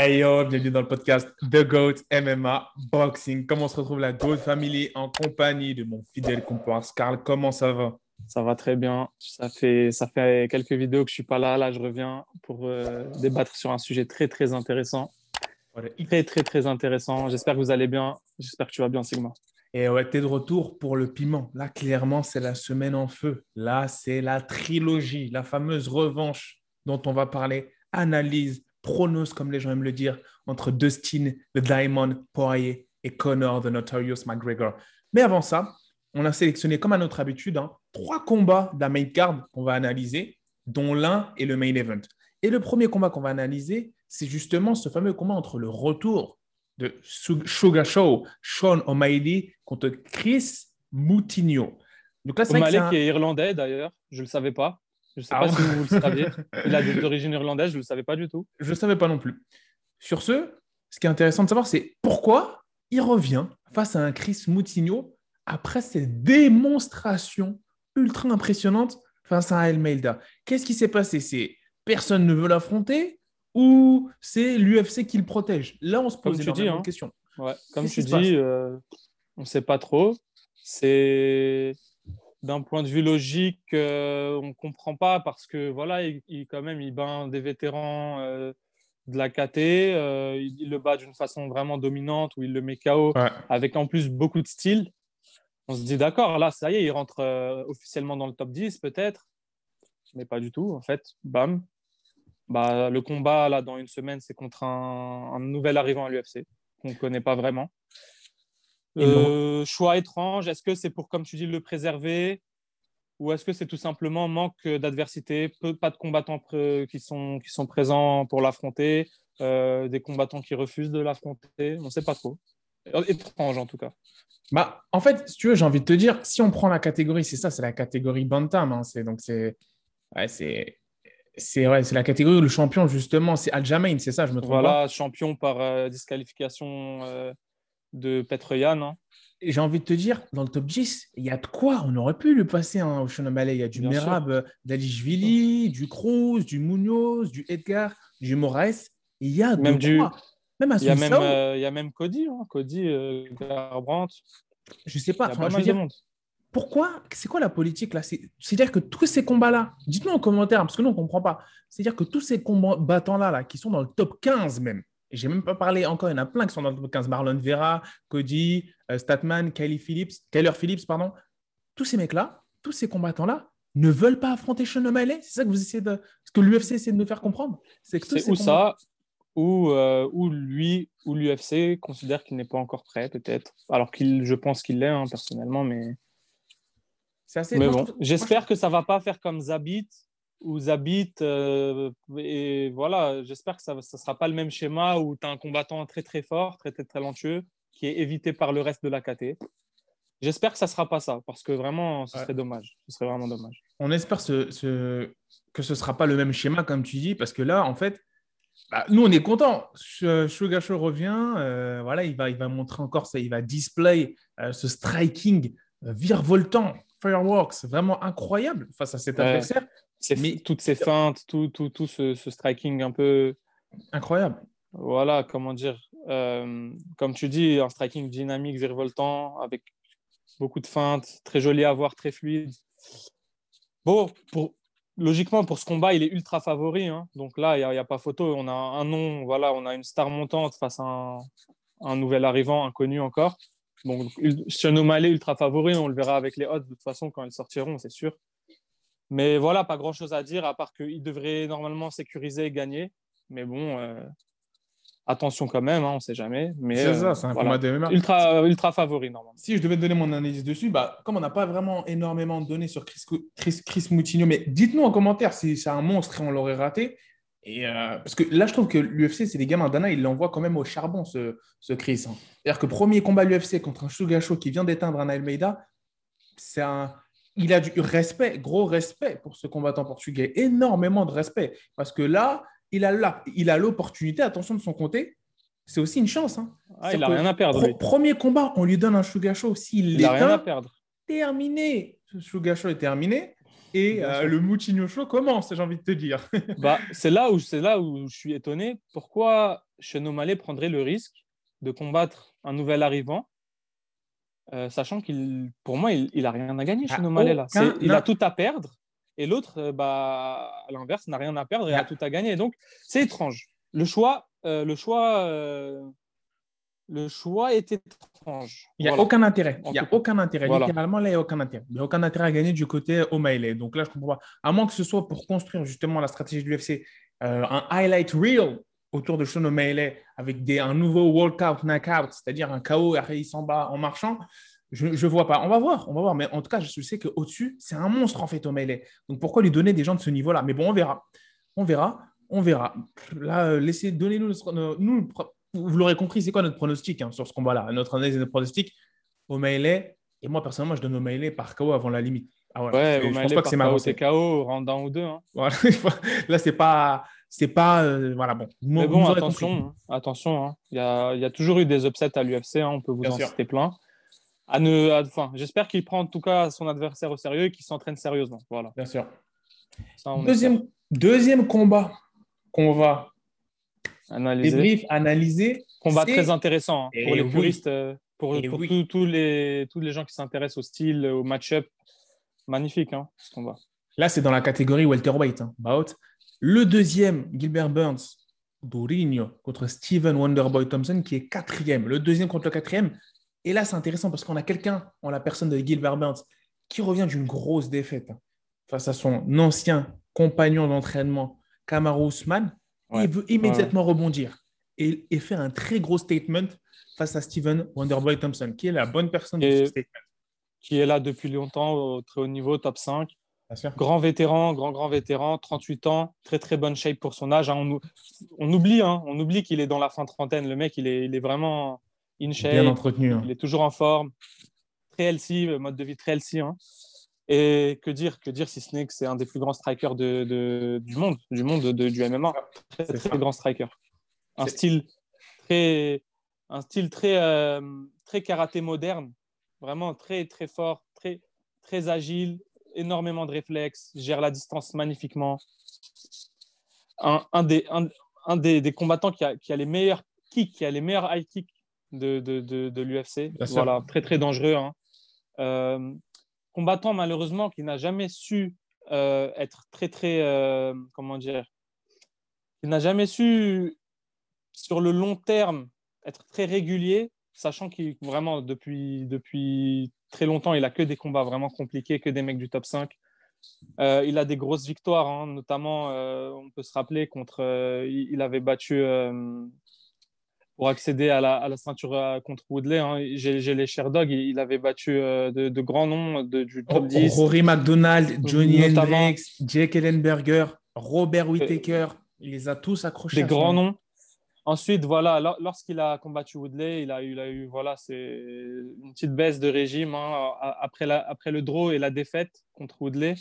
Hey yo, bienvenue dans le podcast The GOAT MMA Boxing. Comment se retrouve la GOAT Family en compagnie de mon fidèle comparse Carl Comment ça va? Ça va très bien. Ça fait, ça fait quelques vidéos que je suis pas là. Là, je reviens pour euh, débattre sur un sujet très, très intéressant. Très, très, très intéressant. J'espère que vous allez bien. J'espère que tu vas bien, Sigma. Et ouais, tu es de retour pour le piment. Là, clairement, c'est la semaine en feu. Là, c'est la trilogie, la fameuse revanche dont on va parler. Analyse, pronos, comme les gens aiment le dire, entre Dustin, The Diamond, Poirier et Connor, The Notorious McGregor. Mais avant ça, on a sélectionné, comme à notre habitude, hein, trois combats la main card qu'on va analyser, dont l'un est le main event. Et le premier combat qu'on va analyser, c'est justement ce fameux combat entre le retour de Sugar Show, Sean O'Malley contre Chris Moutinho. Donc là, O'Malley qui est irlandais d'ailleurs, je ne le savais pas. Je ne sais ah pas si vous le saviez. Il a des origines irlandaises, je ne le savais pas du tout. Je ne savais pas non plus. Sur ce, ce qui est intéressant de savoir, c'est pourquoi il revient face à un Chris Moutinho après cette démonstration ultra impressionnante face à Elmeida. Qu'est-ce qui s'est passé? C'est personne ne veut l'affronter ou c'est l'UFC qui le protège? Là, on se pose une hein. question. comme tu dis, euh, on ne sait pas trop. C'est d'un point de vue logique, euh, on ne comprend pas parce que voilà, il, quand même, il bat des vétérans euh, de la KT, euh, il, le bat d'une façon vraiment dominante où il le met KO avec en plus beaucoup de style. On se dit d'accord, là, ça y est, il rentre officiellement dans le top 10 peut-être, mais pas du tout en fait. Bam. Bah, le combat là dans une semaine, c'est contre un, un nouvel arrivant à l'UFC qu'on ne connaît pas vraiment. Euh, choix étrange, est-ce que c'est pour, comme tu dis, le préserver? Ou est-ce que c'est tout simplement manque d'adversité, pas de combattants qui sont, qui sont présents pour l'affronter, euh, des combattants qui refusent de l'affronter? On ne sait pas trop. Étrange en tout cas. Bah, en fait, si tu veux, j'ai envie de te dire, si on prend la catégorie, c'est ça, c'est la catégorie Bantam. Hein, c'est, donc c'est, ouais, c'est, c'est, ouais, c'est la catégorie où le champion, justement, c'est Aljamain, c'est ça, je me trompe Voilà, champion par euh, disqualification de Petroyan. Hein. Et j'ai envie de te dire, dans le top 10, il y a de quoi On aurait pu le passer hein, au Malais. Il y a du Merab, euh, d'Alishvili, du Cruz, du Munoz, du Edgar, du Moraes. Il y a de même quoi. Même il, y a même, euh, il y a même Cody, hein. Cody euh, Garbrandt. Je sais pas. pourquoi C'est quoi la politique là? C'est-à-dire que tous ces combats-là, dites-nous en commentaire, parce que nous, on ne comprend pas. C'est-à-dire que tous ces combattants-là, là, qui sont dans le top 15 même, j'ai même pas parlé encore, il y en a plein qui sont dans le 15. Marlon Vera, Cody, euh, Statman, Kylie Phillips, Kyler Phillips, pardon. Tous ces mecs-là, tous ces combattants-là ne veulent pas affronter Sean O'Malley. C'est ça que vous essayez de, ce que l'UFC essaie de nous faire comprendre. C'est ou ça, ou, euh, ou lui, ou l'UFC considère qu'il n'est pas encore prêt, peut-être? Alors qu'il, je pense qu'il l'est hein, personnellement, mais. C'est assez. Mais bon, j'espère que ça va pas faire comme Zabit où Zabit, euh, et voilà, j'espère que ça ne sera pas le même schéma où tu as un combattant très très fort, très très talentueux, qui est évité par le reste de la KT. J'espère que ça ne sera pas ça, parce que vraiment, ce serait dommage. Ce serait vraiment dommage. On espère ce, ce... que ce ne sera pas le même schéma, comme tu dis, parce que là, en fait, bah, nous, on est contents. Sugasho revient, euh, voilà, il va, il va montrer encore ça, il va display euh, ce striking virevoltant, fireworks, vraiment incroyable face à cet adversaire mais... toutes ces feintes, tout, tout, tout ce, striking un peu incroyable. Voilà, comment dire, euh, comme tu dis, un striking dynamique, virevoltant, avec beaucoup de feintes, très joli à voir, très fluide. Bon, pour, logiquement, pour ce combat, il est ultra favori. Hein. Donc là, il n'y a, a, pas photo. On a un nom, voilà, on a une star montante face à un, un nouvel arrivant, inconnu encore. Donc, Malé, ultra favori, on le verra avec les odds de toute façon quand ils sortiront, c'est sûr. Mais voilà, pas grand chose à dire à part qu'il devrait normalement sécuriser et gagner. Mais bon, euh, attention quand même, hein, on ne sait jamais. C'est ça, c'est un combat de MMA. Ultra, ultra favori normalement. Si je devais donner mon analyse dessus, bah, comme on n'a pas vraiment énormément de données sur Chris, Chris, Chris Moutinho, mais dites-nous en commentaire si c'est un monstre et on l'aurait raté. Et euh, parce que là, je trouve que l'UFC, c'est des gamins. Dana, il l'envoie quand même au charbon, ce, ce Chris. Hein. C'est-à-dire que premier combat l'UFC contre un Sugasho qui vient d'éteindre un Almeida, c'est un il a du respect, gros respect pour ce combattant portugais, énormément de respect. Parce que là, il a il a l'opportunité, attention de son côté, c'est aussi une chance. Hein. Ah, il n'a rien à perdre. premier combat, on lui donne un Sugar Show. S'il il n'a rien à perdre. Terminé. Ce Sugar Show est terminé. Et euh, le Moutinho Show commence, j'ai envie de te dire. bah, c'est là, où, là où je suis étonné. Pourquoi Chenomale prendrait le risque de combattre un nouvel arrivant, euh, sachant qu'il, pour moi, il n'a rien à gagner, ah, Chenomale. Là. il a tout à perdre. Et l'autre, euh, bah, à l'inverse, n'a rien à perdre et a tout à gagner. Donc, c'est étrange. Le choix, le choix le choix est étrange. Il n'y a aucun intérêt. Il n'y a aucun intérêt. Littéralement, là, il n'y a aucun intérêt. Il n'y a aucun intérêt à gagner du côté O'Malley. Donc là, je comprends pas. À moins que ce soit pour construire justement la stratégie de l'UFC, euh, un highlight reel autour de Sean O'Malley avec des, un nouveau walkout, knockout, c'est-à-dire un KO et il s'en bat en marchant. Je ne vois pas. On va voir, on va voir. Mais en tout cas, je sais qu'au-dessus, c'est un monstre en fait, O'Malley. Donc pourquoi lui donner des gens de ce niveau-là? Mais bon, on verra. On verra. On verra. Là, euh, laissez, donnez-nous nous, vous l'aurez compris, c'est quoi notre pronostic hein, sur ce combat-là? Notre analyse et notre pronostic, O'Malley, et moi personnellement, je donne O'Malley par KO avant la limite. Ah ouais, je pense pas que c'est ma C'est KO, rendant ou deux. Hein. Là, c'est pas. C'est pas. Euh, voilà, bon. Mais bon, attention, hein, attention. Il, y a, il y, a, toujours eu des upsets à l'UFC, on peut vous en citer plein. À ne, enfin, J'espère qu'il prend en tout cas son adversaire au sérieux et qu'il s'entraîne sérieusement. Voilà. Bien sûr. deuxième, deuxième combat qu'on va analyser. Débrief, analyser. Combat très intéressant hein, pour les puristes, euh, pour, tous, les, tous les gens qui s'intéressent au style, au match-up. Magnifique hein, ce combat. Là, c'est dans la catégorie welterweight. Hein, Le deuxième, Gilbert Burns, Dourinho contre Steven Wonderboy Thompson, qui est quatrième. Le deuxième contre le quatrième. Et là, c'est intéressant parce qu'on a quelqu'un, en la personne de Gilbert Burns, qui revient d'une grosse défaite hein, face à son ancien compagnon d'entraînement, Kamaru Usman il veut immédiatement rebondir et, et, faire un très gros statement face à Steven Wonderboy Thompson, qui est la bonne personne de ce statement. Qui est là depuis longtemps au très haut niveau, top 5. Grand vétéran, grand, grand vétéran, 38 ans, très, très bonne shape pour son âge. Hein. On, on, oublie, hein, on oublie qu'il est dans la fin trentaine. Le mec, il est, il est vraiment in shape. Bien entretenu. Hein. Il est toujours en forme. Très healthy, mode de vie très healthy. Et que dire, que dire si ce n'est que c'est un des plus grands strikers de, du monde, du monde de, du MMA. Très, très grand striker. Un style très, un style très, euh, très karaté moderne, vraiment très, très fort, très, très agile, énormément de réflexes, gère la distance magnifiquement. Un, un des, un, des, des, combattants qui a, qui a, les meilleurs kicks, qui a les meilleurs high kicks de, de, de, l'UFC. Voilà, très, très dangereux. Hein. Euh, combattant malheureusement qui n'a jamais su euh, être très très euh, comment dire qui n'a jamais su sur le long terme être très régulier sachant qu'il vraiment depuis depuis très longtemps il a que des combats vraiment compliqués que des mecs du top 5 euh, il a des grosses victoires hein, notamment on peut se rappeler contre il, avait battu pour accéder à la, ceinture euh, contre Woodley. Hein. J'ai les Sherdog, il, il avait battu euh, de, grands noms de, du top 10. Rory McDonald, Johnny Hendricks, Jake Ellenberger, Robert Whittaker, il les a tous accrochés. Des grands noms. Ensuite, voilà, lorsqu'il a combattu Woodley, il a eu, voilà, une petite baisse de régime hein, après, le draw et la défaite contre Woodley.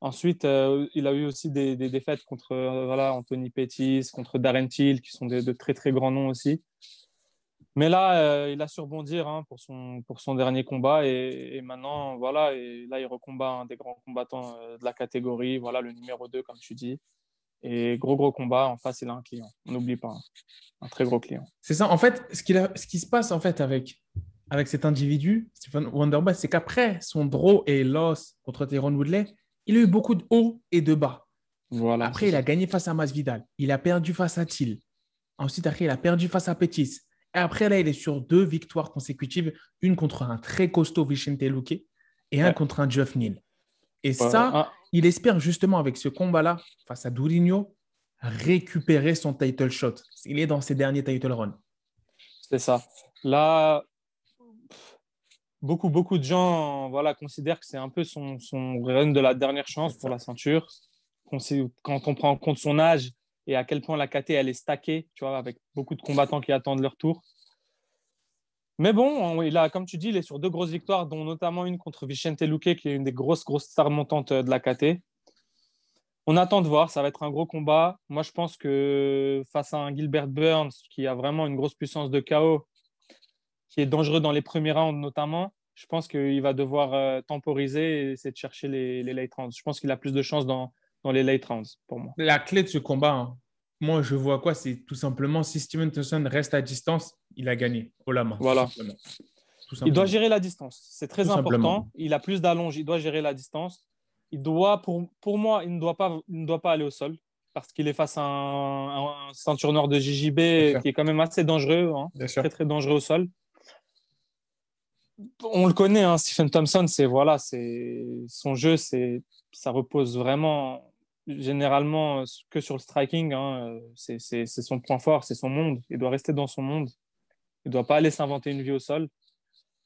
Ensuite, euh, il a eu aussi des, défaites contre euh, voilà, Anthony Pettis, contre Darren Till, qui sont de très très grands noms aussi. Mais là, euh, il a su rebondir hein, pour, son, dernier combat et, maintenant, voilà, là, il recombat un des grands combattants de la catégorie, voilà, le numéro 2, comme tu dis. Et gros, gros combat, en face, il a un client. On n'oublie pas, hein. un très gros client. C'est ça, en fait, ce, a, ce qui se passe en fait avec, avec cet individu, Stephen Wonderboy, c'est qu'après son draw et loss contre Tyrone Woodley, il a eu beaucoup de hauts et de bas. Voilà, après, il a gagné face à Masvidal. Il a perdu face à Thiel. Ensuite, après, il a perdu face à Pettis. Et après, là, il est sur deux victoires consécutives. Une contre un très costaud Vicente Luque et un contre un Jeff Neal. Et ça, il espère justement avec ce combat-là, face à Dourinho, récupérer son title shot. Il est dans ses derniers title runs. C'est ça. Là, beaucoup, beaucoup de gens voilà, considèrent que c'est un peu son, son run de la dernière chance pour la ceinture. Quand on prend en compte son âge et à quel point la KT elle est stackée, tu vois, avec beaucoup de combattants qui attendent leur tour. Mais bon, il a, comme tu dis, il est sur deux grosses victoires, dont notamment une contre Vicente Luque, qui est une des grosses, grosses stars montantes de la KT. On attend de voir, ça va être un gros combat. Moi, je pense que face à un Gilbert Burns, qui a vraiment une grosse puissance de KO, qui est dangereux dans les premiers rounds notamment, je pense qu'il va devoir euh, temporiser et essayer de chercher les, les late rounds. Je pense qu'il a plus de chances dans, dans, les late rounds pour moi. La clé de ce combat, hein, moi, je vois quoi? C'est tout simplement si Steven Thompson reste à distance, il a gagné au la main. Voilà. il doit gérer la distance. C'est très important. Il a plus d'allonge. Il doit gérer la distance. Il doit, pour, pour moi, il ne, doit pas, il ne doit pas aller au sol parce qu'il est face à un, ceinture noire de JJB qui est quand même assez dangereux. Hein. très, très dangereux au sol on le connaît, hein, Stephen Thompson, c'est voilà, c'est son jeu, c'est ça repose vraiment généralement que sur le striking. Hein, c'est son point fort, c'est son monde. Il doit rester dans son monde. Il ne doit pas aller s'inventer une vie au sol.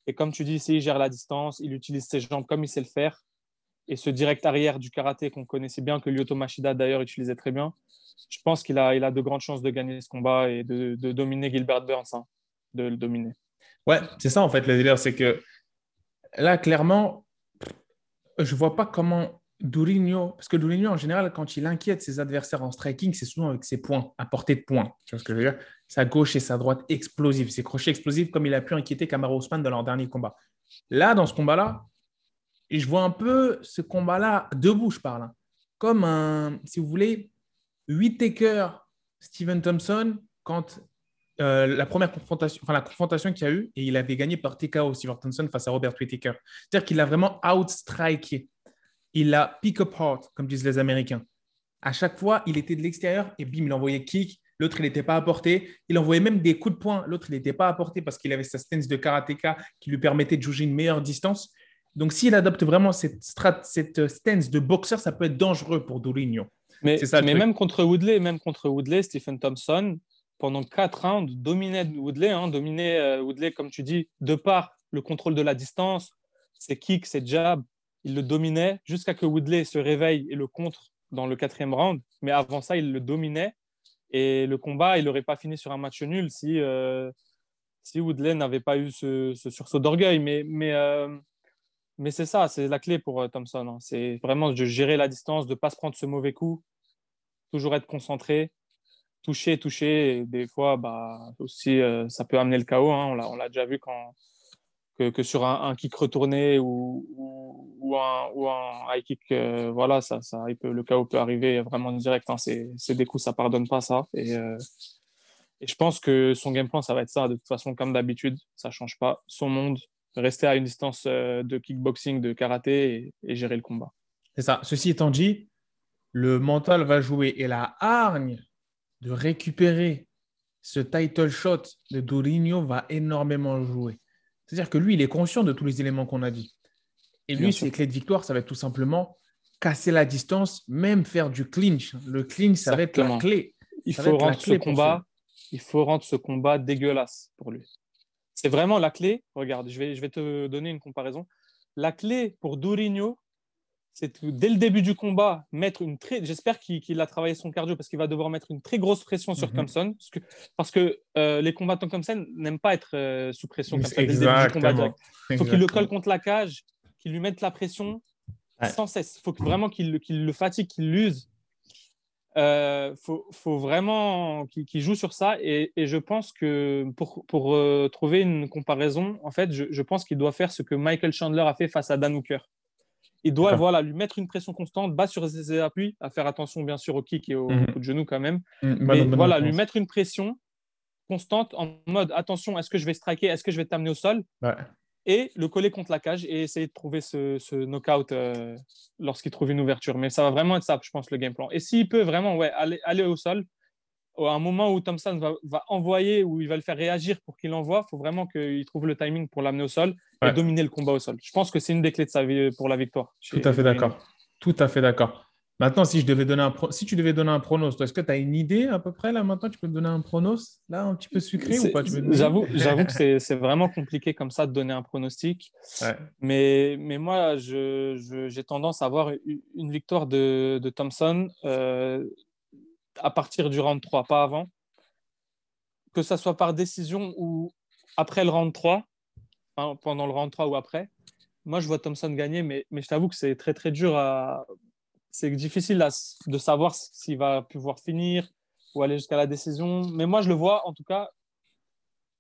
Et comme tu dis, il gère la distance, il utilise ses jambes comme il sait le faire. Et ce direct arrière du karaté qu'on connaissait bien, que Lyoto Machida d'ailleurs utilisait très bien, je pense qu'il a, de grandes chances de gagner ce combat et de, dominer Gilbert Burns, hein, de le dominer. Ouais, c'est ça en fait le délire, c'est que là, clairement, je vois pas comment Dourinho, parce que Dourinho, en général, quand il inquiète ses adversaires en striking, c'est souvent avec ses points, à portée de points. Tu vois ce que je veux dire? Sa gauche et sa droite explosives, ses crochets explosifs, comme il a pu inquiéter Kamaru Usman dans leur dernier combat. Là, dans ce combat-là, je vois un peu ce combat-là, debout, je parle, hein. comme un, si vous voulez, 8 taker Steven Thompson quand euh, la première confrontation, enfin la confrontation qu'il y a eu, et il avait gagné par TKO, Steve Thompson, face à Robert Whittaker. C'est-à-dire qu'il a vraiment outstriké. Il a pick apart, comme disent les Américains. À chaque fois, il était de l'extérieur et bim, il envoyait kick. L'autre, il n'était pas à portée. Il envoyait même des coups de poing. L'autre, il n'était pas à portée parce qu'il avait sa stance de karatéka qui lui permettait de juger une meilleure distance. Donc, s'il adopte vraiment cette, cette stance de boxeur, ça peut être dangereux pour Dourinho. Mais, ça, mais même contre Woodley, même contre Woodley, Stephen Thompson, pendant quatre rounds, dominait Woodley, hein, dominait euh, Woodley, comme tu dis, de par le contrôle de la distance, ses kicks, ses jabs, il le dominait jusqu'à que Woodley se réveille et le contre dans le quatrième round. Mais avant ça, il le dominait. Et le combat, il n'aurait pas fini sur un match nul si, euh, si Woodley n'avait pas eu ce, sursaut d'orgueil. Mais, mais, euh, mais c'est ça, c'est la clé pour Thompson. Hein. C'est vraiment de gérer la distance, de ne pas se prendre ce mauvais coup, toujours être concentré toucher, toucher. Et des fois, bah, aussi, euh, ça peut amener le chaos. Hein. On l'a déjà vu quand, que, sur un, kick retourné ou, un, ou high kick, euh, voilà, ça, ça, peut, le chaos peut arriver vraiment direct. Hein. C'est des coups, ça pardonne pas ça. Et, euh, et je pense que son game plan, ça va être ça. De toute façon, comme d'habitude, ça change pas. Son monde, rester à une distance de kickboxing, de karaté et, gérer le combat. C'est ça. Ceci étant dit, le mental va jouer et la hargne de récupérer ce title shot de Dourinho va énormément jouer. C'est-à-dire que lui, il est conscient de tous les éléments qu'on a dit. Et lui, ses clés de victoire, ça va être tout simplement casser la distance, même faire du clinch. Le clinch, ça va être la clé. Il faut rendre ce combat, il faut rendre ce combat dégueulasse pour lui. C'est vraiment la clé. Regarde, je vais, je vais te donner une comparaison. La clé pour Dourinho, c'est dès le début du combat, mettre une très. J'espère qu'il a travaillé son cardio parce qu'il va devoir mettre une très grosse pression sur mhm. Thompson. Parce que, parce que euh, les combattants comme Thompson n'aiment pas être euh, sous pression comme ça dès le début du combat Il faut qu'il le colle contre la cage, qu'il lui mette la pression sans cesse. Il faut vraiment qu'il le fatigue, qu'il l'use. Il euh, faut, faut, vraiment qu'il joue sur ça. Et, et, je pense que pour, pour trouver une comparaison, en fait, je, je pense qu'il doit faire ce que Michael Chandler a fait face à Dan Hooker. Il doit voilà, lui mettre une pression constante, bas sur ses appuis, à faire attention bien sûr au kick et au mhm. coup de genou quand même. Mhm. Mais voilà, lui mettre une pression constante en mode attention, est-ce que je vais striker, est-ce que je vais t'amener au sol? Et le coller contre la cage et essayer de trouver ce, ce knockout euh, lorsqu'il trouve une ouverture. Mais ça va vraiment être ça, je pense, le game plan. Et s'il peut vraiment ouais, aller, aller au sol, à un moment où Thompson va, envoyer, où il va le faire réagir pour qu'il envoie, il faut vraiment qu'il trouve le timing pour l'amener au sol et dominer le combat au sol. Je pense que c'est une des clés de sa vie pour la victoire. Tout à fait d'accord. Tout à fait d'accord. Maintenant, si, je devais donner un si tu devais donner un pronos, est-ce que tu as une idée à peu près là maintenant Tu peux me donner un pronos là un petit peu sucré ou pas J'avoue, que c'est vraiment compliqué comme ça de donner un pronostic. Mais, mais moi, j'ai tendance à avoir une victoire de, de Thompson. Euh, à partir du round 3, pas avant. Que ça soit par décision ou après le round 3, hein, pendant le round 3 ou après. Moi, je vois Thompson gagner, mais, mais je t'avoue que c'est très, très dur à. C'est difficile de savoir s'il va pouvoir finir ou aller jusqu'à la décision. Mais moi, je le vois, en tout cas,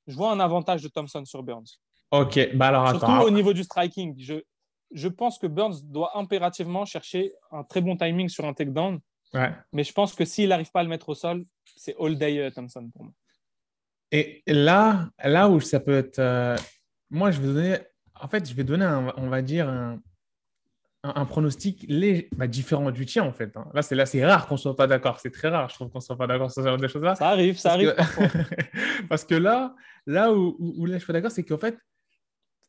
je vois un avantage de Thompson sur Burns. Ok, bah alors Surtout au niveau du striking. Je, je pense que Burns doit impérativement chercher un très bon timing sur un takedown. Ouais. Mais je pense que s'il n'arrive pas à le mettre au sol, c'est all day euh, Thompson pour moi. Et là, là où ça peut être. euh, moi, je vais donner. En fait, je vais donner, un- on va dire, un, un- un pronostic lég- bah, différent du tien, en fait. hein. Là, c'est là, c'est rare qu'on ne soit pas d'accord. C'est très rare, je trouve qu'on ne soit pas d'accord sur ce genre de choses-là. Ça arrive, ça Parce arrive. que-. Parce que là, là où, où- où là, je suis d'accord, c'est qu'en fait,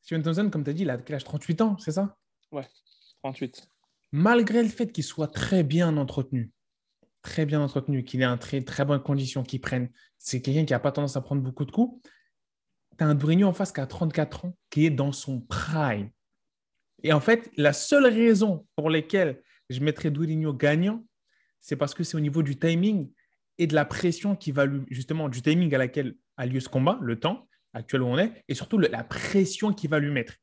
Steven Thompson, comme tu as dit, il a quel âge? 38 ans, c'est ça? 38. Malgré le fait qu'il soit très bien entretenu, très bien entretenu, qu'il ait un très, très bonne condition, qu'il prenne, c'est quelqu'un qui n'a pas tendance à prendre beaucoup de coups. Tu as un Dourinho en face qui a 34 ans, qui est dans son prime. Et en fait, la seule raison pour laquelle je mettrais Dourinho gagnant, c'est parce que c'est au niveau du timing et de la pression qui va lui, justement, du timing à laquelle a lieu ce combat, le temps actuel où on est, et surtout la pression qu'il va lui mettre.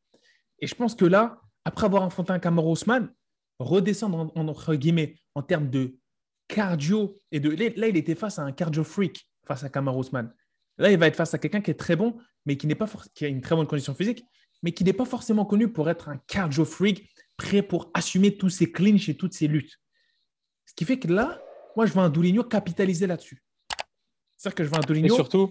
Et je pense que là, après avoir affronté un Kamaru redescendre en, en- entre guillemets en termes de cardio et de là il était face à un cardio freak face à Kamaru Usman. Là il va être face à quelqu'un qui est très bon mais qui n'est pas qui a une très bonne condition physique mais qui n'est pas forcément connu pour être un cardio freak prêt pour assumer tous ses clinches et toutes ses luttes. Ce qui fait que là, moi je vois un Douligno capitaliser là-dessus. C'est-à-dire que je vois un Et Douligno surtout,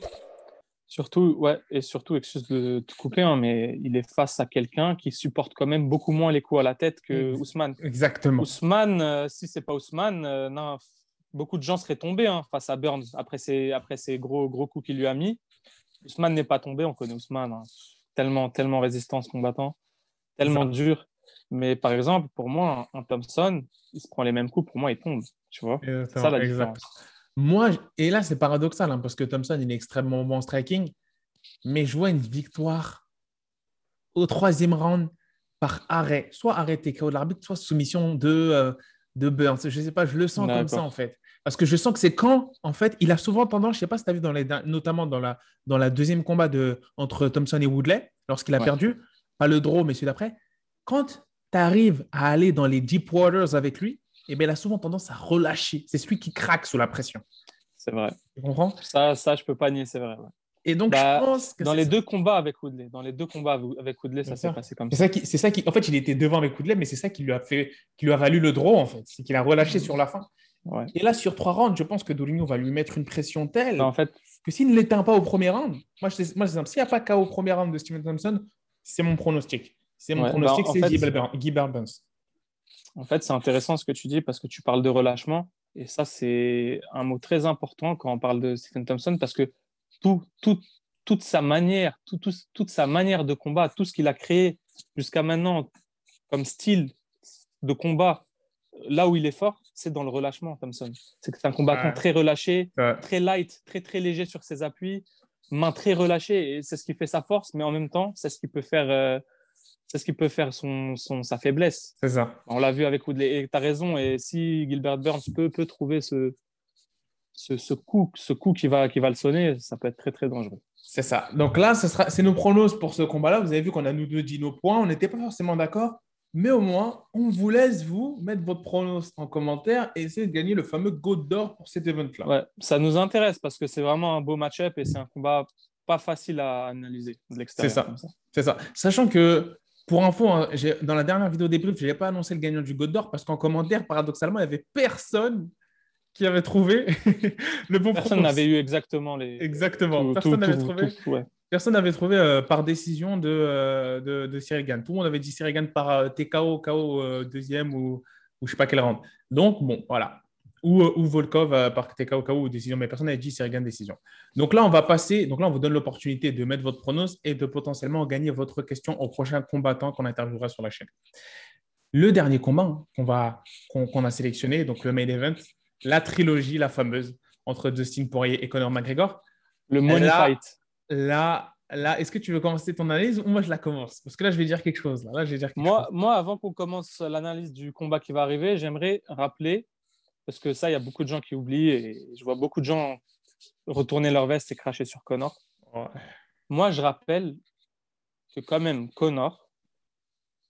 surtout, ouais, et surtout, excuse de te couper, hein, mais il est face à quelqu'un qui supporte quand même beaucoup moins les coups à la tête que Ousmane. exactement. Ousmane, euh, si c'est pas Ousmane, euh, non, beaucoup de gens seraient tombés hein, face à Burns après ces, après gros, gros coups qu'il lui a mis. Ousmane n'est pas tombé, on connaît Ousmane. hein. Tellement, tellement résistant ce combattant, tellement dur. Mais par exemple, pour moi, un, Thompson, il se prend les mêmes coups, pour moi, il tombe. Tu vois Exactement, ça la exact. Moi, et là, c'est paradoxal hein, parce que Thompson, il est extrêmement bon en striking, mais je vois une victoire au troisième round par arrêt, soit arrêt TKO de l'arbitre, soit soumission de, euh, de Burns. Je ne sais pas, je le sens comme ça en fait. Parce que je sens que c'est quand, en fait, il a souvent tendance, je ne sais pas si tu as vu, dans les, notamment dans la, dans la deuxième combat de, entre Thompson et Woodley, lorsqu'il a Ouais. perdu, pas le draw, mais celui d'après, quand tu arrives à aller dans les deep waters avec lui, eh bien, il a souvent tendance à relâcher. C'est celui qui craque sous la pression. C'est vrai. Tu comprends? Ça, ça, je peux pas nier, c'est vrai. ouais. Et donc, Bah, je pense que Dans les ça. deux combats avec Woodley, dans les deux combats avec Woodley, ça s'est passé comme C'est ça. c'est ça qui, en fait, il était devant avec Woodley, mais c'est ça qui lui a fait, qui lui a valu le draw en fait, c'est qu'il a relâché sur la fin. Ouais. Et là, sur trois rounds, je pense que Doligno va lui mettre une pression telle Bah, en fait, que s'il ne l'éteint pas au premier round, moi, je- moi. S'il n'y a pas KO au premier round de Steven Thompson, c'est mon pronostic. C'est mon Ouais, pronostic, bah, c'est Guy Guy. En fait, c'est intéressant ce que tu dis parce que tu parles de relâchement. Et ça, c'est un mot très important quand on parle de Stephen Thompson parce que tout, tout- toute sa manière, tout- tout- toute sa manière de combat, tout ce qu'il a créé jusqu'à maintenant comme style de combat, là où il est fort, c'est dans le relâchement, Thompson. C'est un combattant Ouais. très relâché, Ouais. très light, très très léger sur ses appuis, main très relâchée. Et c'est ce qui fait sa force, mais en même temps, c'est ce qui peut faire, euh, c'est ce qui peut faire son, son- sa faiblesse. C'est ça. On l'a vu avec Woodley. Et tu as raison. Et si Gilbert Burns peut, peut trouver ce, ce, ce coup, ce coup qui, va, qui va le sonner, ça peut être très, très dangereux. C'est ça. Donc là, ce sera, c'est nos pronos pour ce combat-là. Vous avez vu qu'on a nous deux dit nos points. On n'était pas forcément d'accord, mais au moins, on vous laisse vous mettre votre pronos en commentaire et essayer de gagner le fameux Goat d'or pour cet event-là. Ouais, ça nous intéresse parce que c'est vraiment un beau match-up et c'est un combat pas facile à analyser de l'extérieur. C'est ça. C'est ça. Sachant que, pour info, hein, dans la dernière vidéo débrief, je n'avais pas annoncé le gagnant du God d'or parce qu'en commentaire, paradoxalement, il n'y avait personne qui avait trouvé le bon Personne n'avait eu exactement les. Exactement. tout- personne n'avait trouvé. tout- ouais. Personne n'avait trouvé euh, par décision de, euh, de, Gann. Tout le monde avait dit Cyril Gann par euh, TKO, KO euh, deuxième ou, ou je sais pas quel round. Donc, bon, voilà. Ou, ou Volkov par TKO, KO ou décision, mais personne n'avait dit Cyril Gann décision. Donc là, on va passer. Donc là, on vous donne l'opportunité de mettre votre pronos et de potentiellement gagner votre question au prochain combattant qu'on interviewera sur la chaîne. Le dernier combat hein, qu'on va qu'on qu'on a sélectionné, donc le main event, la trilogie, la fameuse, entre Dustin Poirier et Conor McGregor. Le money Là- fight. Là, là est-ce que tu veux commencer ton analyse ou moi je la commence? Parce que là, je vais dire quelque chose. Là, Là, je vais dire quelque Moi, chose. moi, avant qu'on commence l'analyse du combat qui va arriver, j'aimerais rappeler, parce que ça, il y a beaucoup de gens qui oublient et je vois beaucoup de gens retourner leur veste et cracher sur Connor. Ouais. Moi, je rappelle que quand même, Connor,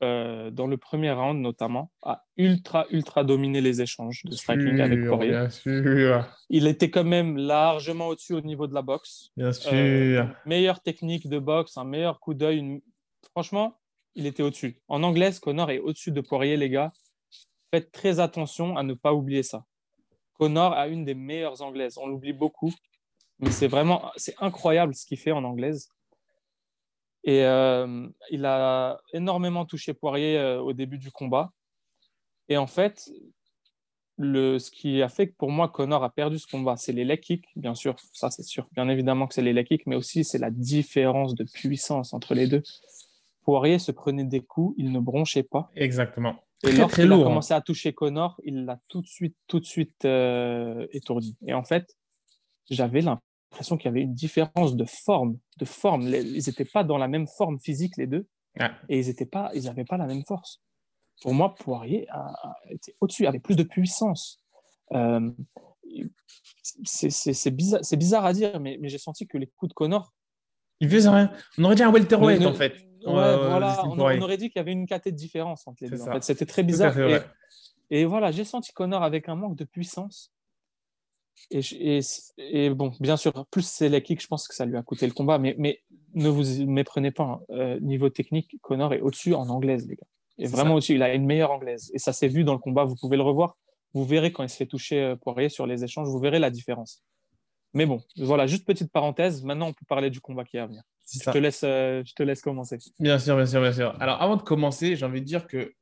euh, dans le premier round notamment, a ultra, ultra dominé les échanges de striking avec Poirier. Bien sûr. Il était quand même largement au-dessus au niveau de la boxe. Bien euh, sûr. meilleure technique de boxe, un meilleur coup d'œil. Franchement, il était au-dessus. En anglais, Connor est au-dessus de Poirier, les gars. Faites très attention à ne pas oublier ça. Connor a une des meilleures anglaises. On l'oublie beaucoup, mais c'est vraiment c'est incroyable ce qu'il fait en anglaise. Et euh, il a énormément touché Poirier euh, au début du combat. Et en fait, le, ce qui a fait que pour moi, Connor a perdu ce combat, c'est les leg kicks, bien sûr. Ça, c'est sûr. Bien évidemment que c'est les leg kicks, mais aussi c'est la différence de puissance entre les deux. Poirier se prenait des coups, il ne bronchait pas. Exactement. Et lorsqu'il a hein. commencé à toucher Connor, il l'a tout de suite, tout de suite euh, étourdi. Et en fait, j'avais l'impression qu'il y avait une différence de forme. De forme. Ils n'étaient pas dans la même forme physique, les deux. Et ils n'avaient pas, ils pas la même force. Pour moi, Poirier a, était au-dessus, avait plus de puissance. Euh, c'est bizarre, bizarre, à dire, mais, mais j'ai senti que les coups de Connor. Il faisait rien. On aurait dit un welterweight, en fait. Voilà, on, aurait dit qu'il y avait une caté de différence entre les deux. En fait. C'était très bizarre. et, voilà, j'ai senti Connor avec un manque de puissance. Et, et, bon, bien sûr, plus c'est la kick, je pense que ça lui a coûté le combat, mais, mais ne vous méprenez pas. Hein. Euh, niveau technique, Connor est au-dessus en anglaise, les gars. Et vraiment au-dessus, il a une meilleure anglaise. Et ça s'est vu dans le combat, vous pouvez le revoir. Vous verrez quand il se fait toucher euh, Poirier sur les échanges, vous verrez la différence. Mais bon, voilà, juste petite parenthèse. Maintenant, on peut parler du combat qui est à venir. Je te, laisse, euh, je te laisse commencer. Bien sûr, bien sûr, bien sûr. Alors, avant de commencer, j'ai envie de dire que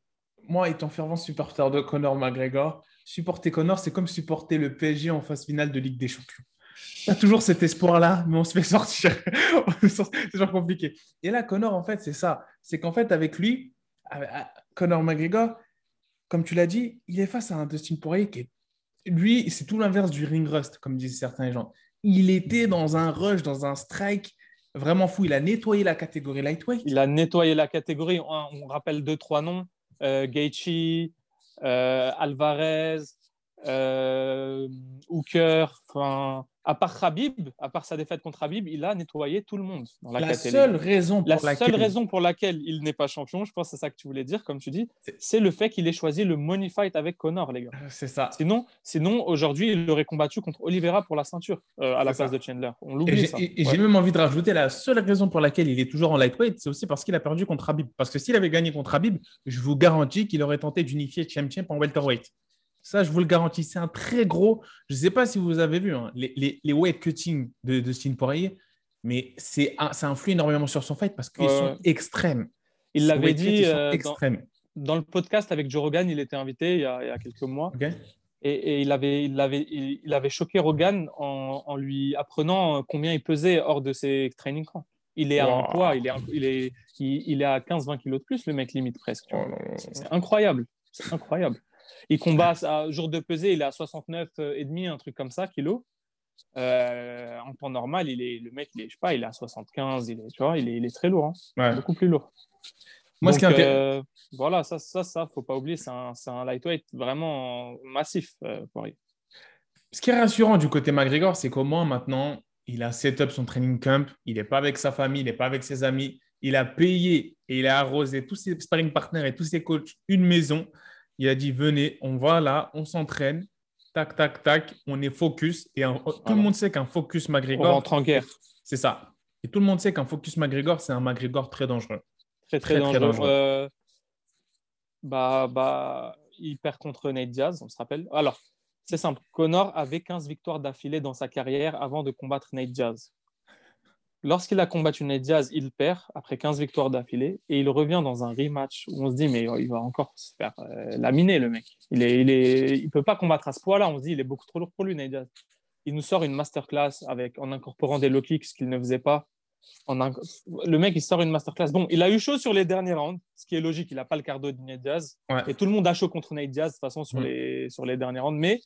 moi, étant fervent supporter de Conor McGregor, supporter Connor, c'est comme supporter le PSG en phase finale de Ligue des Champions. Il y a toujours cet espoir-là, mais on se fait sortir. c'est toujours compliqué. Et là, Connor, en fait, c'est ça. C'est qu'en fait, avec lui, Connor McGregor, comme tu l'as dit, il est face à un Dustin Poirier qui est. Lui, c'est tout l'inverse du ring rust, comme disent certains gens. Il était dans un rush, dans un strike vraiment fou. Il a nettoyé la catégorie lightweight. Il a nettoyé la catégorie. On, rappelle deux, trois noms euh, Gaethje, euh, Alvarez, euh, Hooker, enfin, à part Habib, à part sa défaite contre Habib, il a nettoyé tout le monde dans la, la seule raison pour la laquelle... seule raison pour laquelle il n'est pas champion, je pense que c'est ça que tu voulais dire, comme tu dis, c'est le fait qu'il ait choisi le money fight avec Connor, les gars. Euh, c'est ça. Sinon, sinon aujourd'hui, il aurait combattu contre Oliveira pour la ceinture à la place de Chandler. On l'oublie ça. Et, j'ai même envie de rajouter la seule raison pour laquelle il est toujours en lightweight, c'est aussi parce qu'il a perdu contre Habib. Parce que s'il avait gagné contre Habib, je vous garantis qu'il aurait tenté d'unifier Champion en welterweight. Ça, je vous le garantis. C'est un très gros. Je ne sais pas si vous avez vu hein, les, les, weight cutting de, de Steve Poirier, mais ça influe énormément sur son fight parce qu'ils sont extrêmes. Il l'avait dit euh, dans, le podcast avec Joe Rogan, il était invité il y a, quelques mois. Et, il, avait, il, avait, il, avait choqué Rogan en, lui apprenant combien il pesait hors de ses training camps. Il est à un poids, il est, il est, il, est à 15-20 kilos de plus, le mec limite presque. Oh c'est incroyable. C'est incroyable. Il combat à jour de pesée, il est à 69 et demi, un truc comme ça, kilos. Euh, en temps normal, il est, le mec, il est, je sais pas, il est à 75, il est, tu vois, il est, il est très lourd, hein. beaucoup plus lourd. Moi, ce qui est euh, voilà, ça, ça, ça, faut pas oublier, c'est un, un, lightweight vraiment massif euh, Ce qui est rassurant du côté McGregor, c'est qu'au moins maintenant, il a set up son training camp, il n'est pas avec sa famille, il n'est pas avec ses amis, il a payé et il a arrosé tous ses sparring partners et tous ses coachs une maison. Il a dit venez, on va là, on s'entraîne, tac, tac, tac, on est focus. Et tout le monde sait qu'un focus McGregor. On rentre en guerre. C'est ça. Et tout le monde sait qu'un focus McGregor, c'est un McGregor très dangereux. Très, très, dangereux. Euh, bah, bah, il perd contre Nate Diaz, on se rappelle. Alors, c'est simple. Connor avait 15 victoires d'affilée dans sa carrière avant de combattre Nate Diaz. Lorsqu'il a combattu Ned Diaz, il perd après 15 victoires d'affilée et il revient dans un rematch où on se dit mais il va encore se faire euh, laminer le mec. Il ne il est, il peut pas combattre à ce poids-là. On se dit il est beaucoup trop lourd pour lui Ned Diaz. Il nous sort une masterclass avec en incorporant des low kicks qu'il ne faisait pas. Le mec il sort une masterclass. Bon, il a eu chaud sur les derniers rounds, ce qui est logique. Il n'a pas le cardio de Ned Diaz et tout le monde a chaud contre Ned Diaz de toute façon sur mm. les sur les derniers rounds. Mais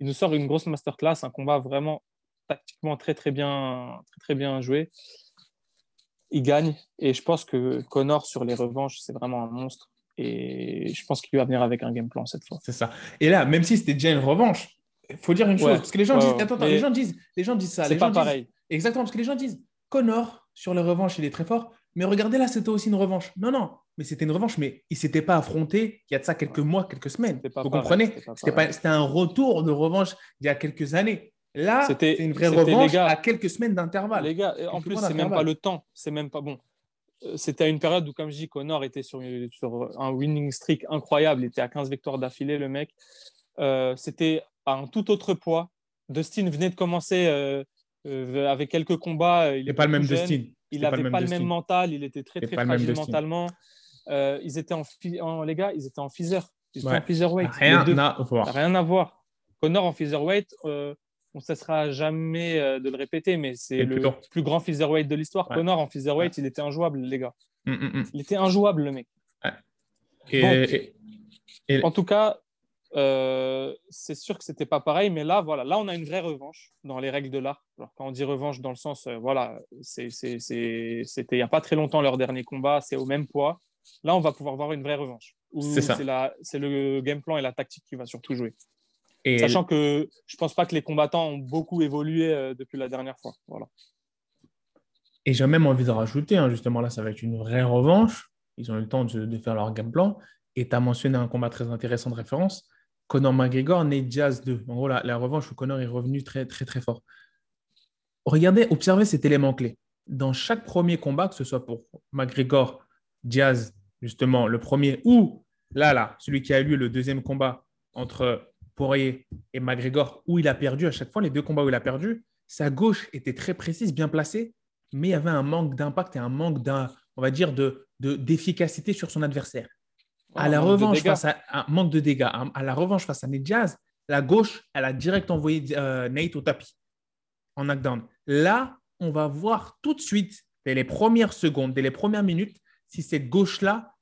il nous sort une grosse masterclass, un combat vraiment tactiquement très très bien, très, très bien joué. Il gagne et je pense que Connor sur les revanches, c'est vraiment un monstre. Et je pense qu'il va venir avec un game plan cette fois. C'est ça. Et là, même si c'était déjà une revanche, il faut dire une chose. parce que les gens, disent, attends, les gens disent, les gens disent ça. C'est pas pareil. exactement, parce que les gens disent Connor sur les revanches, il est très fort. mais regardez là, c'était aussi une revanche. Non, non, mais c'était une revanche, mais il ne s'était pas affronté il y a de ça quelques mois, quelques semaines. Vous comprenez? C'était un retour de revanche il y a quelques années. Là, c'était une vraie revanche à quelques semaines d'intervalle. Les gars, en plus, c'est même pas le temps. C'est même pas bon. Euh, c'était à une période où, comme je dis, Connor était sur, sur un winning streak incroyable. Il était à 15 victoires d'affilée, le mec. Euh, c'était à un tout autre poids. Dustin venait de commencer euh, avec quelques combats. Il n'est pas le même Dustin. Il n'avait pas, le même mental. Il était très, très fragile mentalement. ils étaient en, les gars, ils étaient en feather. Ils étaient en featherweight. Rien. Rien à voir. Connor en featherweight, on ne cessera jamais euh, de le répéter, mais c'est le plus grand featherweight de l'histoire. Connor en featherweight, il était injouable, les gars. Mm, mm, mm. Il était injouable, le mec. En tout cas, euh, c'est sûr que c'était pas pareil, mais là, voilà, là, on a une vraie revanche dans les règles de l'art. Alors, quand on dit revanche dans le sens, euh, voilà, c'était il n'y a pas très longtemps leur dernier combat, c'est au même poids. Là, on va pouvoir voir une vraie revanche. C'est le game plan et la tactique qui va surtout jouer. Sachant que je ne pense pas que les combattants ont beaucoup évolué euh, depuis la dernière fois. Voilà. Et j'ai même envie de rajouter, hein, justement, là, ça va être une vraie revanche. Ils ont eu le temps de, faire leur game plan. Et tu as mentionné un combat très intéressant de référence. Conor McGregor, Nate Diaz 2. En gros, la, revanche où Conor est revenu très, très, très fort. Regardez, observez cet élément clé. Dans chaque premier combat, que ce soit pour McGregor, Diaz, justement, le premier, ou là, là, celui qui a eu le deuxième combat entre Poirier et McGregor, où il a perdu à chaque fois, les deux combats où il a perdu, sa gauche était très précise, bien placée, mais il y avait un manque d'impact et un manque d'un, on va dire, de, d'efficacité sur son adversaire. à la revanche, face à un manque de dégâts, à la revanche face à Nate Diaz, la gauche, elle a direct envoyé euh, Nate au tapis en knockdown. Là, on va voir tout de suite, dès les premières secondes, dès les premières minutes, si cette gauche-là,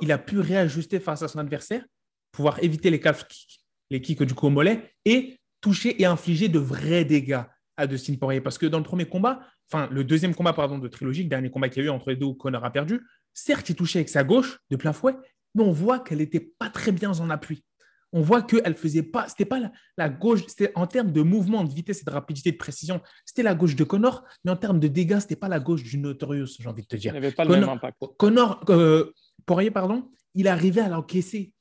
il a pu réajuster face à son adversaire, pouvoir éviter les calf kicks les kicks du coup au mollet, et toucher et infliger de vrais dégâts à Dustin Poirier. Parce que dans le premier combat, enfin le deuxième combat pardon, de trilogie, le dernier combat qu'il y a eu entre les deux où Connor a perdu, certes il touchait avec sa gauche de plein fouet, mais on voit qu'elle n'était pas très bien en appui. On voit qu'elle faisait pas, c'était pas la, gauche, c'était en termes de mouvement, de vitesse et de rapidité, de précision, c'était la gauche de Connor, mais en termes de dégâts, c'était pas la gauche du Notorious, j'ai envie de te dire. Il n'y avait pas le même impact. Connor, euh, Poirier, pardon, il arrivait à l'encaisser.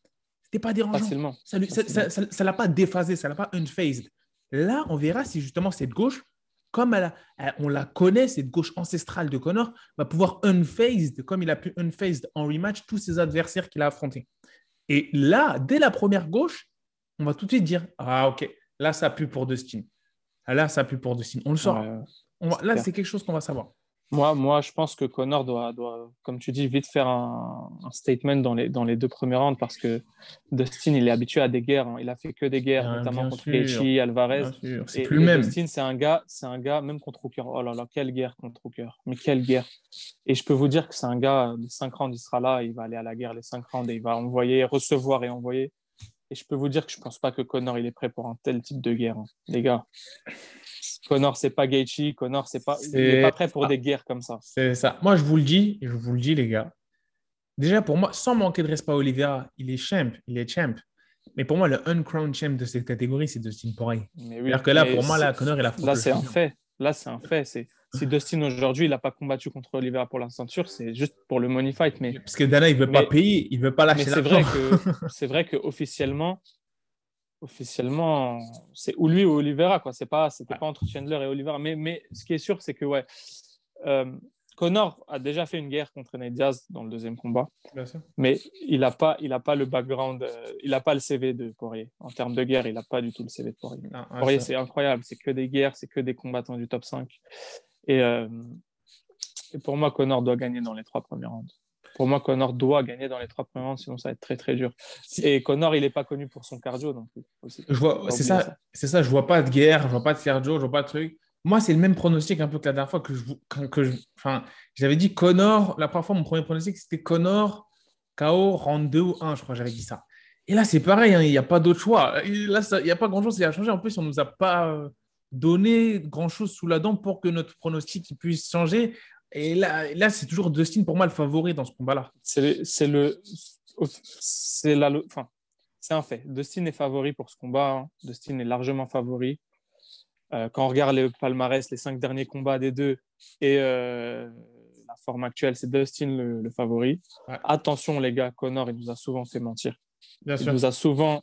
C'était pas dérangeant. Facilement. Ça ne l'a pas déphasé, ça l'a pas unfazed. Là, on verra si justement cette gauche, comme elle on la connaît, cette gauche ancestrale de Connor, va pouvoir unfazed, comme il a pu unfazed en rematch tous ses adversaires qu'il a affrontés. Et là, dès la première gauche, on va tout de suite dire Ah, ok, là, ça pue pour Dustin. Là, ça pue pour Dustin. On le sort. là, c'est quelque chose qu'on va savoir. Moi, moi, je pense que Connor doit, doit, comme tu dis, vite faire un, statement dans les, dans les deux premières rounds parce que Dustin, il est habitué à des guerres. Hein. Il a fait que des guerres, notamment contre Gaethje, Alvarez. C'est plus le même. Dustin, c'est un gars, c'est un gars, même contre Hooker. Oh là là, quelle guerre contre Hooker. Mais quelle guerre. Et je peux vous dire que c'est un gars, les cinq rounds, il sera là, il va aller à la guerre les cinq rounds et il va envoyer, recevoir et envoyer. Et je peux vous dire que je pense pas que Connor, il est prêt pour un tel type de guerre, hein. les gars. Connor, c'est pas Gaethje. Connor, c'est pas, il n'est pas prêt pour des guerres comme ça. C'est ça. Moi, je vous le dis, je vous le dis, les gars. Déjà, pour moi, sans manquer de respect à Oliveira, il est champ, il est champ. Mais pour moi, le uncrowned champ de cette catégorie, c'est Dustin Poirier. C'est-à-dire que là, pour moi, là, Connor, il a Là, c'est un fait. Là, c'est un fait. C'est si Dustin aujourd'hui, il n'a pas combattu contre Oliveira pour la ceinture, c'est juste pour le money fight. Mais parce que Dana, il veut pas payer, il veut pas lâcher c'est vrai que c'est vrai que officiellement, c'est ou lui ou Oliveira, quoi. C'est pas, c'était pas entre Chandler et Oliveira. Mais, mais ce qui est sûr, c'est que ouais, euh, Connor a déjà fait une guerre contre Nate Diaz dans le deuxième combat, mais il n'a pas, il a pas le background, euh, il n'a pas le CV de Poirier. En termes de guerre, il n'a pas du tout le CV de Poirier. Poirier, c'est incroyable, c'est que des guerres, c'est que des combattants du top 5. Et, euh, et pour moi, Connor doit gagner dans les trois premiers rounds pour moi, Connor doit gagner dans les trois premiers rounds, sinon ça va être très très dur. Et Connor, il n'est pas connu pour son cardio plus. Je vois, c'est ça, c'est ça. Je vois pas de guerre, je vois pas de cardio, je vois pas de truc. Moi, c'est le même pronostic un peu que la dernière fois que je, que enfin, j'avais dit Connor. La première fois, mon premier pronostic c'était Connor KO round 2 ou 1, je crois, j'avais dit ça. Et là, c'est pareil, hein, il n'y a pas d'autre choix. Là, il n'y a pas grand-chose qui a changé. En plus, on ne nous a pas euh, donné grand-chose sous la dent pour que notre pronostic puisse changer. Et là, là c'est toujours Dustin pour moi le favori dans ce combat-là. C'est le, c'est la, enfin, c'est un fait. Dustin est favori pour ce combat. Hein. Dustin est largement favori. Euh, quand on regarde les palmarès, les cinq derniers combats des deux et euh, la forme actuelle, c'est Dustin le, favori. Attention, les gars, Connor, il nous a souvent fait mentir. il nous a souvent.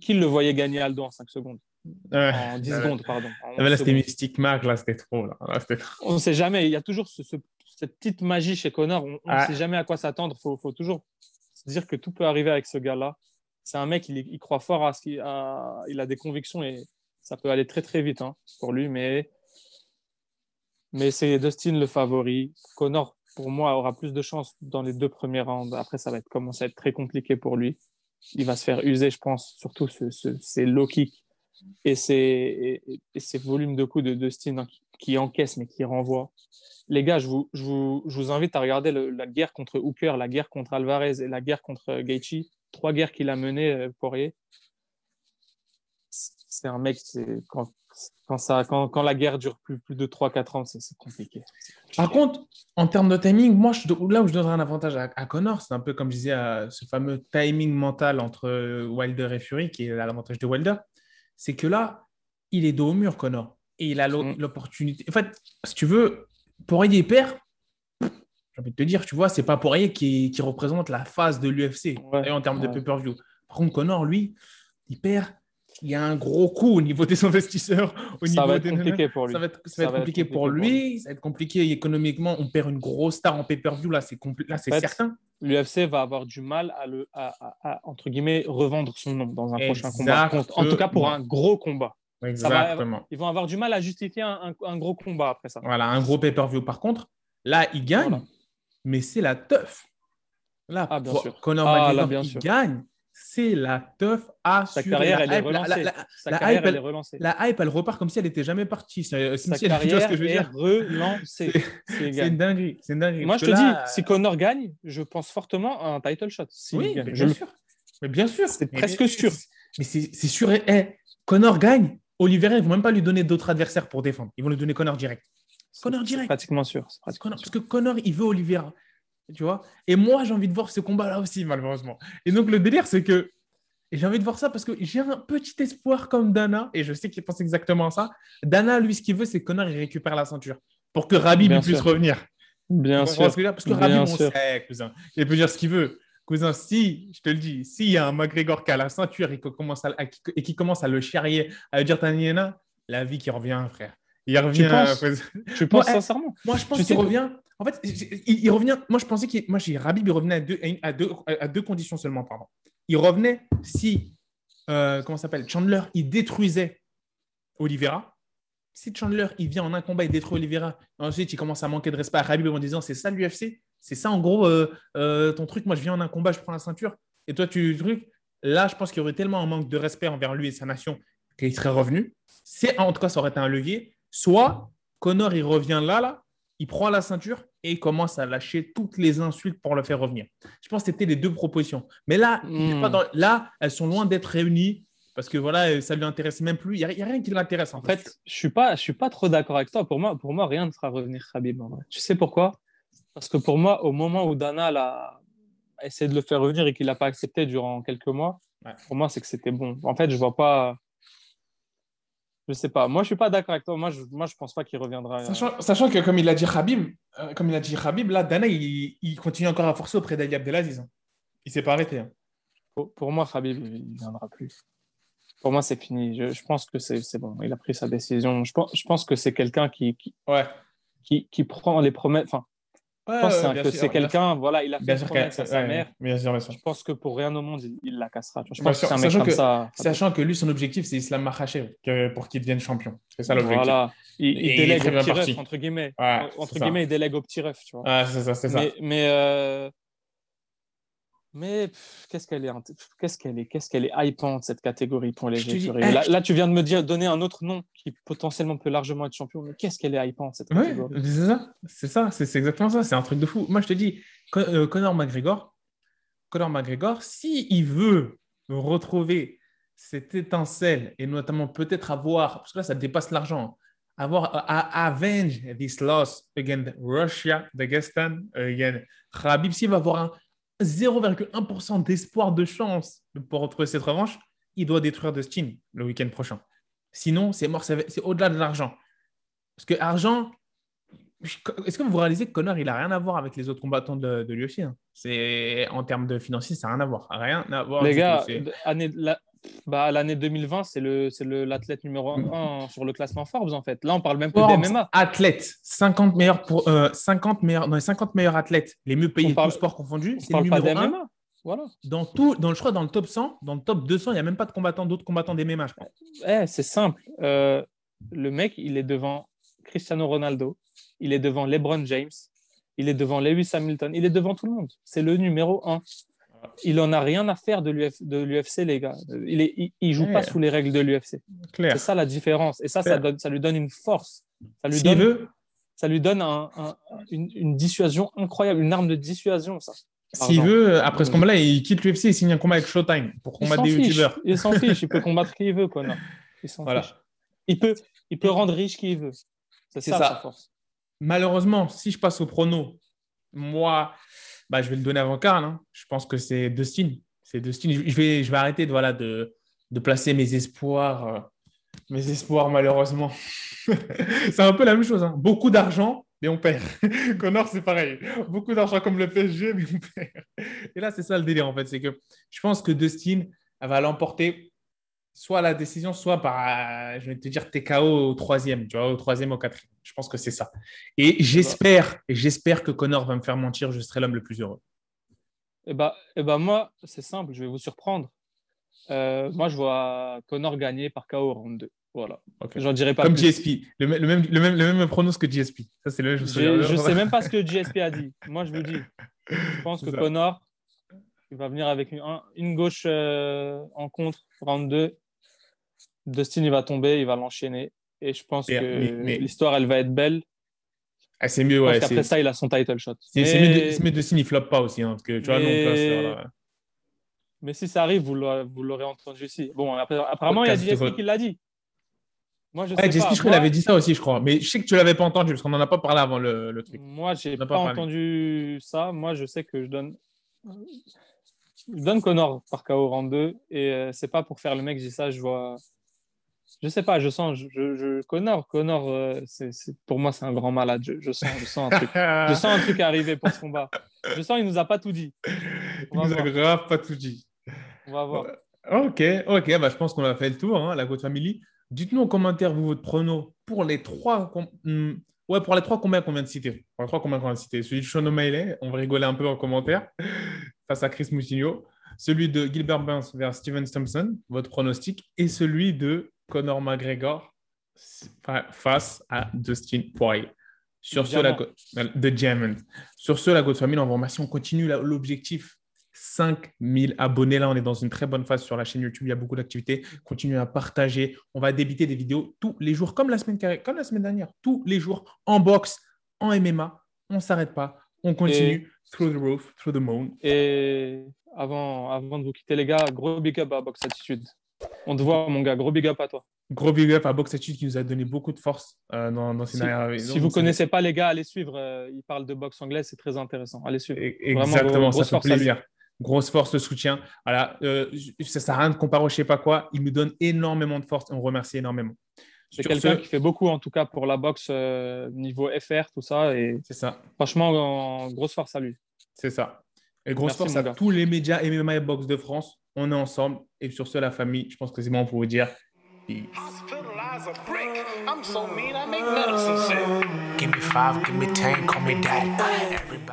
Qui, le voyait gagner Aldo en 5 secondes? En 10 secondes, pardon. là, c'était Mystic Mac, là, c'était trop. Là. on ne sait jamais. Il y a toujours cette petite magie chez Connor. On ne sait jamais à quoi s'attendre. Il faut, faut, toujours se dire que tout peut arriver avec ce gars-là. C'est un mec, il, il, croit fort à ce qu'il a. Il a des convictions et ça peut aller très, très vite hein, pour lui. Mais mais c'est Dustin le favori. Connor, pour moi, aura plus de chances dans les deux premiers rounds. Après, ça va être, commencer à être très compliqué pour lui. Il va se faire user, je pense, surtout ses low kicks et ses, et, volumes de coups de Dustin hein, qui, encaisse mais qui renvoie. Les gars, je vous, je vous, je vous invite à regarder la guerre contre Hooker, la guerre contre Alvarez et la guerre contre Gaethje. Trois guerres qu'il a menées, euh, Poirier. C'est un mec, quand, quand, ça, quand, quand, la guerre dure plus, plus de 3-4 ans, c'est compliqué. Par contre, en termes de timing, moi, je, là où je donnerais un avantage à, Connor, c'est un peu comme je disais, à ce fameux timing mental entre Wilder et Fury, qui est l'avantage de Wilder, c'est que là, il est dos au mur, Connor. Et il a mm. l'opportunité. En fait, si tu veux, Poirier perd, j'ai envie de te dire, tu vois, c'est pas Poirier qui, qui représente la phase de l'UFC en termes de pay-per-view. Par contre, Connor, lui, il perd il y a un gros coup au niveau des investisseurs. Au ça, va être compliqué pour lui. Ça va être, compliqué, pour lui. Ça va être compliqué économiquement. On perd une grosse star en pay-per-view. Là, c'est là, c'est certain. L'UFC va avoir du mal à, le, à, entre guillemets, revendre son nom dans un prochain combat. En tout cas, pour un gros combat. Exactement. ils vont avoir du mal à justifier un, un, gros combat après ça. Voilà, un gros pay-per-view. Par contre, là, il gagne, mais c'est la teuf. Là, ah, bien sûr. Conor ah, McGregor, il gagne c'est la teuf à Sa carrière, elle est relancée. La, carrière, elle, est relancée. La hype, elle repart comme si elle n'était jamais partie. Sa carrière que je veux est relancée. C'est une dinguerie. C'est dinguerie. Moi, je te dis, si Connor gagne, je pense fortement à un title shot. oui, bien sûr. Mais bien sûr. C'est presque sûr. Mais c'est sûr. Eh, Connor gagne. Oliveira, ils ne vont même pas lui donner d'autres adversaires pour défendre. Ils vont lui donner Connor direct. Connor direct. Pratiquement sûr. Pratiquement Parce que Connor, il veut Oliveira tu vois? Et moi, j'ai envie de voir ce combat-là aussi, malheureusement. Et donc, le délire, c'est que j'ai envie de voir ça parce que j'ai un petit espoir comme Dana, et je sais qu'il pense exactement à ça. Dana, lui, ce qu'il veut, c'est que Connor il récupère la ceinture pour que Rabib puisse revenir. Bien sûr. Parce que Rabib, on sait, cousin. Il peut dire ce qu'il veut. Cousin, si, je te le dis, s'il y a un McGregor qui a la ceinture et qui commence à, et qui commence à le charrier, à lui dire Taniena, la vie qui revient, frère. Il revient. Tu penses, eh, sincèrement? Moi, je pense qu'il revient. En fait, il, revient. Moi, je pensais qu'il. Moi, j'ai Rabib, il revenait à deux, à, deux, à deux conditions seulement, pardon. Il revenait si. Euh, comment s'appelle? Chandler, il détruisait Oliveira. Si Chandler, il vient en un combat, il détruit Oliveira. Ensuite, il commence à manquer de respect à Rabib en disant c'est ça l'UFC C'est ça, en gros, euh, euh, ton truc? Moi, je viens en un combat, je prends la ceinture. Et toi, tu truc? Là, je pense qu'il y aurait tellement un manque de respect envers lui et sa nation qu'il serait revenu. C'est, en tout cas, ça aurait été un levier. Soit Connor, il revient là, là, il prend la ceinture et il commence à lâcher toutes les insultes pour le faire revenir. Je pense que c'était les deux propositions. Mais là, hmm. là elles sont loin d'être réunies parce que voilà, ça lui intéresse même plus. Il n'y a, rien qui l'intéresse. En, fait, je suis pas, je suis pas trop d'accord avec toi. Pour moi, pour moi, rien ne fera revenir Khabib. Tu sais pourquoi? Parce que pour moi, au moment où Dana a essayé de le faire revenir et qu'il n'a pas accepté durant quelques mois, pour moi, c'est que c'était bon. En fait, je vois pas. Je sais pas. Moi, je suis pas d'accord avec toi. Moi, je, moi, je pense pas qu'il reviendra. Euh. Sachant, que, comme il a dit Khabib, euh, comme il a dit Khabib, là, Dana, il, il continue encore à forcer auprès d'Ali Abdelaziz. Hein. Il s'est pas arrêté. Hein. Pour, moi, Khabib, il viendra plus. Pour moi, c'est fini. Je, je, pense que c'est bon. Il a pris sa décision. Je pense, je pense que c'est quelqu'un qui, qui, ouais. qui, qui, prend les promesses. Enfin, je pense que c'est quelqu'un, voilà, il a fait une à sa mère. Je pense que pour rien au monde, il, la cassera. Je pense que c'est un mec comme ça. Sachant que lui, son objectif, c'est Islam Makhachev pour qu'il devienne champion. C'est ça l'objectif. Voilà. Il, délègue au petit ref, entre guillemets. entre guillemets, il délègue au petit ref, tu vois. c'est ça, c'est ça. Mais, euh, mais qu'est-ce qu'elle est, qu'est-ce qu'elle est, qu'est-ce qu'elle est hypante cette catégorie pour les jeux. là, tu viens de me dire donner un autre nom qui potentiellement peut largement être champion. Mais qu'est-ce qu'elle est hypante cette catégorie? C'est ça, c'est ça, c'est exactement ça. C'est un truc de fou. Moi, je te dis, euh, Conor McGregor, Conor McGregor, si il veut retrouver cette étincelle et notamment peut-être avoir, parce que là, ça dépasse l'argent, avoir à avenge this loss against Russia, Dagestan, against Khabib, s'il va avoir un 0,1% d'espoir de chance pour retrouver cette revanche, il doit détruire Dustin le week-end prochain. Sinon, c'est mort, c'est au-delà de l'argent. Parce que argent, est-ce que vous réalisez que Connor, il n'a rien à voir avec les autres combattants de, de l'UFC hein? C'est En termes de financier, ça n'a rien à voir. Rien à voir. Les gars, année, la, bah, l'année 2020, c'est l'athlète numéro 1 sur le classement Forbes, en fait. Là, on parle même pas de MMA. Athlète, 50 meilleurs, pour, 50 euh, meilleurs, dans les 50 meilleurs athlètes, les mieux payés, tous sports confondus, c'est le numéro 1. Voilà. Dans tout, dans, je crois dans le top 100, dans le top 200, il n'y a même pas de combattants, d'autres combattants des MMA. Eh, c'est simple. Euh, le mec, il est devant Cristiano Ronaldo, il est devant LeBron James, il est devant Lewis Hamilton, il est devant tout le monde. C'est le numéro 1. Il n'en a rien à faire de l'UFC, les gars. Il ne joue pas sous les règles de l'UFC. C'est ça la différence. Et ça, ça, donne, ça, lui donne une force. Ça lui donne, veut... ça lui donne une, dissuasion incroyable, une arme de dissuasion, ça. S'il veut, après ce combat-là, il quitte l'UFC et signe un combat avec Showtime pour combattre des youtubeurs. Il s'en fiche, il peut combattre qui il veut, quoi. Il s'en fiche. Il peut, il peut rendre riche qui il veut. C'est ça, sa force. Malheureusement, si je passe au prono, moi, bah, je vais le donner avant Karl. Hein. Je pense que c'est Dustin. C'est. Je vais, arrêter de, voilà, de, placer mes espoirs, euh, malheureusement. c'est un peu la même chose. Hein. Beaucoup d'argent, mais on perd. Connor, c'est pareil. Beaucoup d'argent comme le PSG, mais on perd. Et là, c'est ça le délire, en fait. C'est que je pense que Dustin va l'emporter soit la décision, soit par, je vais te dire, TKO au troisième, tu vois, au troisième, au quatrième. Je pense que c'est ça. Et j'espère, et j'espère que Connor va me faire mentir, je serai l'homme le plus heureux. Eh bah, eh bah moi, c'est simple, je vais vous surprendre. Euh, moi, je vois Connor gagner par KO round 2. Voilà. J'en dirais pas Comme GSP, le, même, le, même, le même pronos que GSP. Ça, c'est le, je ne sais même pas ce que GSP a dit. Moi, je vous dis. Je pense que Connor, il va venir avec une, une gauche euh, en contre, round 2. Dustin, il va tomber, il va l'enchaîner. Et je pense que l'histoire, elle va être belle. Ah, c'est mieux, ouais. Après ça, il a son title shot. C'est mais... mieux, Dustin, il floppe pas aussi. Hein, parce que, tu vois, mais... mais si ça arrive, vous l'aurez entendu ici. Bon, apparemment, il y a JSP qui l'a dit. Moi, je sais ouais, pas. je crois qu'il avait dit ça aussi, je crois. Mais je sais que tu l'avais pas entendu parce qu'on n'en a pas parlé avant le, le truc. Moi, j'ai pas, pas entendu ça. Moi, je sais que je donne. Je donne Connor par KO rang 2 et euh, c'est pas pour faire le mec, je dis ça, je vois. Je sais pas, je sens, je, je Connor, Connor, euh, c'est, pour moi, c'est un grand malade. Je, sens, je sens un truc, je sens un truc arriver pour ce combat. Je sens, il nous a pas tout dit. il nous a grave pas tout dit. On va voir. Ok, ok, bah, je pense qu'on a fait le tour, hein, la Goat Family. Dites-nous en commentaire, vous, votre prono pour les trois. Hmm, ouais, pour les trois combien qu'on vient de citer. Pour les trois combien qu'on vient de citer. Celui de Sean O'Malley, on va rigoler un peu en commentaire, face à Chris Moutinho. Celui de Gilbert Burns vers Steven Thompson, votre pronostic. Et celui de Conor McGregor face à Dustin Poirier. Sur ce, la, de Diamond. Sur ce, la God Family, on vous remercie. On continue l'objectif 5000 abonnés. Là, on est dans une très bonne phase sur la chaîne YouTube. Il y a beaucoup d'activités. Continuez à partager. On va débiter des vidéos tous les jours, comme la semaine, comme la semaine dernière. Tous les jours, en boxe, en MMA. On ne s'arrête pas. On continue. Through the roof, through the moon. Et avant, avant de vous quitter, les gars, gros big up à Box Attitude. On te voit, mon gars. Gros big up à toi. Gros big up à Box Attitude qui nous a donné beaucoup de force euh, dans, dans, ces si, dernières Si vous ne connaissez pas, les gars, allez suivre. Euh, il parle de boxe anglaise, c'est très intéressant. Allez suivre. Exactement, ça fait plaisir grosse force de soutien. Voilà, euh, ça sert à rien de comparer je sais pas quoi. Il nous donne énormément de force. On remercie énormément. C'est quelqu'un qui fait beaucoup, en tout cas, pour la boxe euh, niveau FR, tout ça. Et c'est ça. Franchement, grosse force à lui. C'est ça. Et grosse force à tous les médias MMA et boxe de France. On est ensemble. Et sur ce, la famille, je pense que c'est bon pour vous dire peace. Give me five, give me ten, call me daddy. Everybody.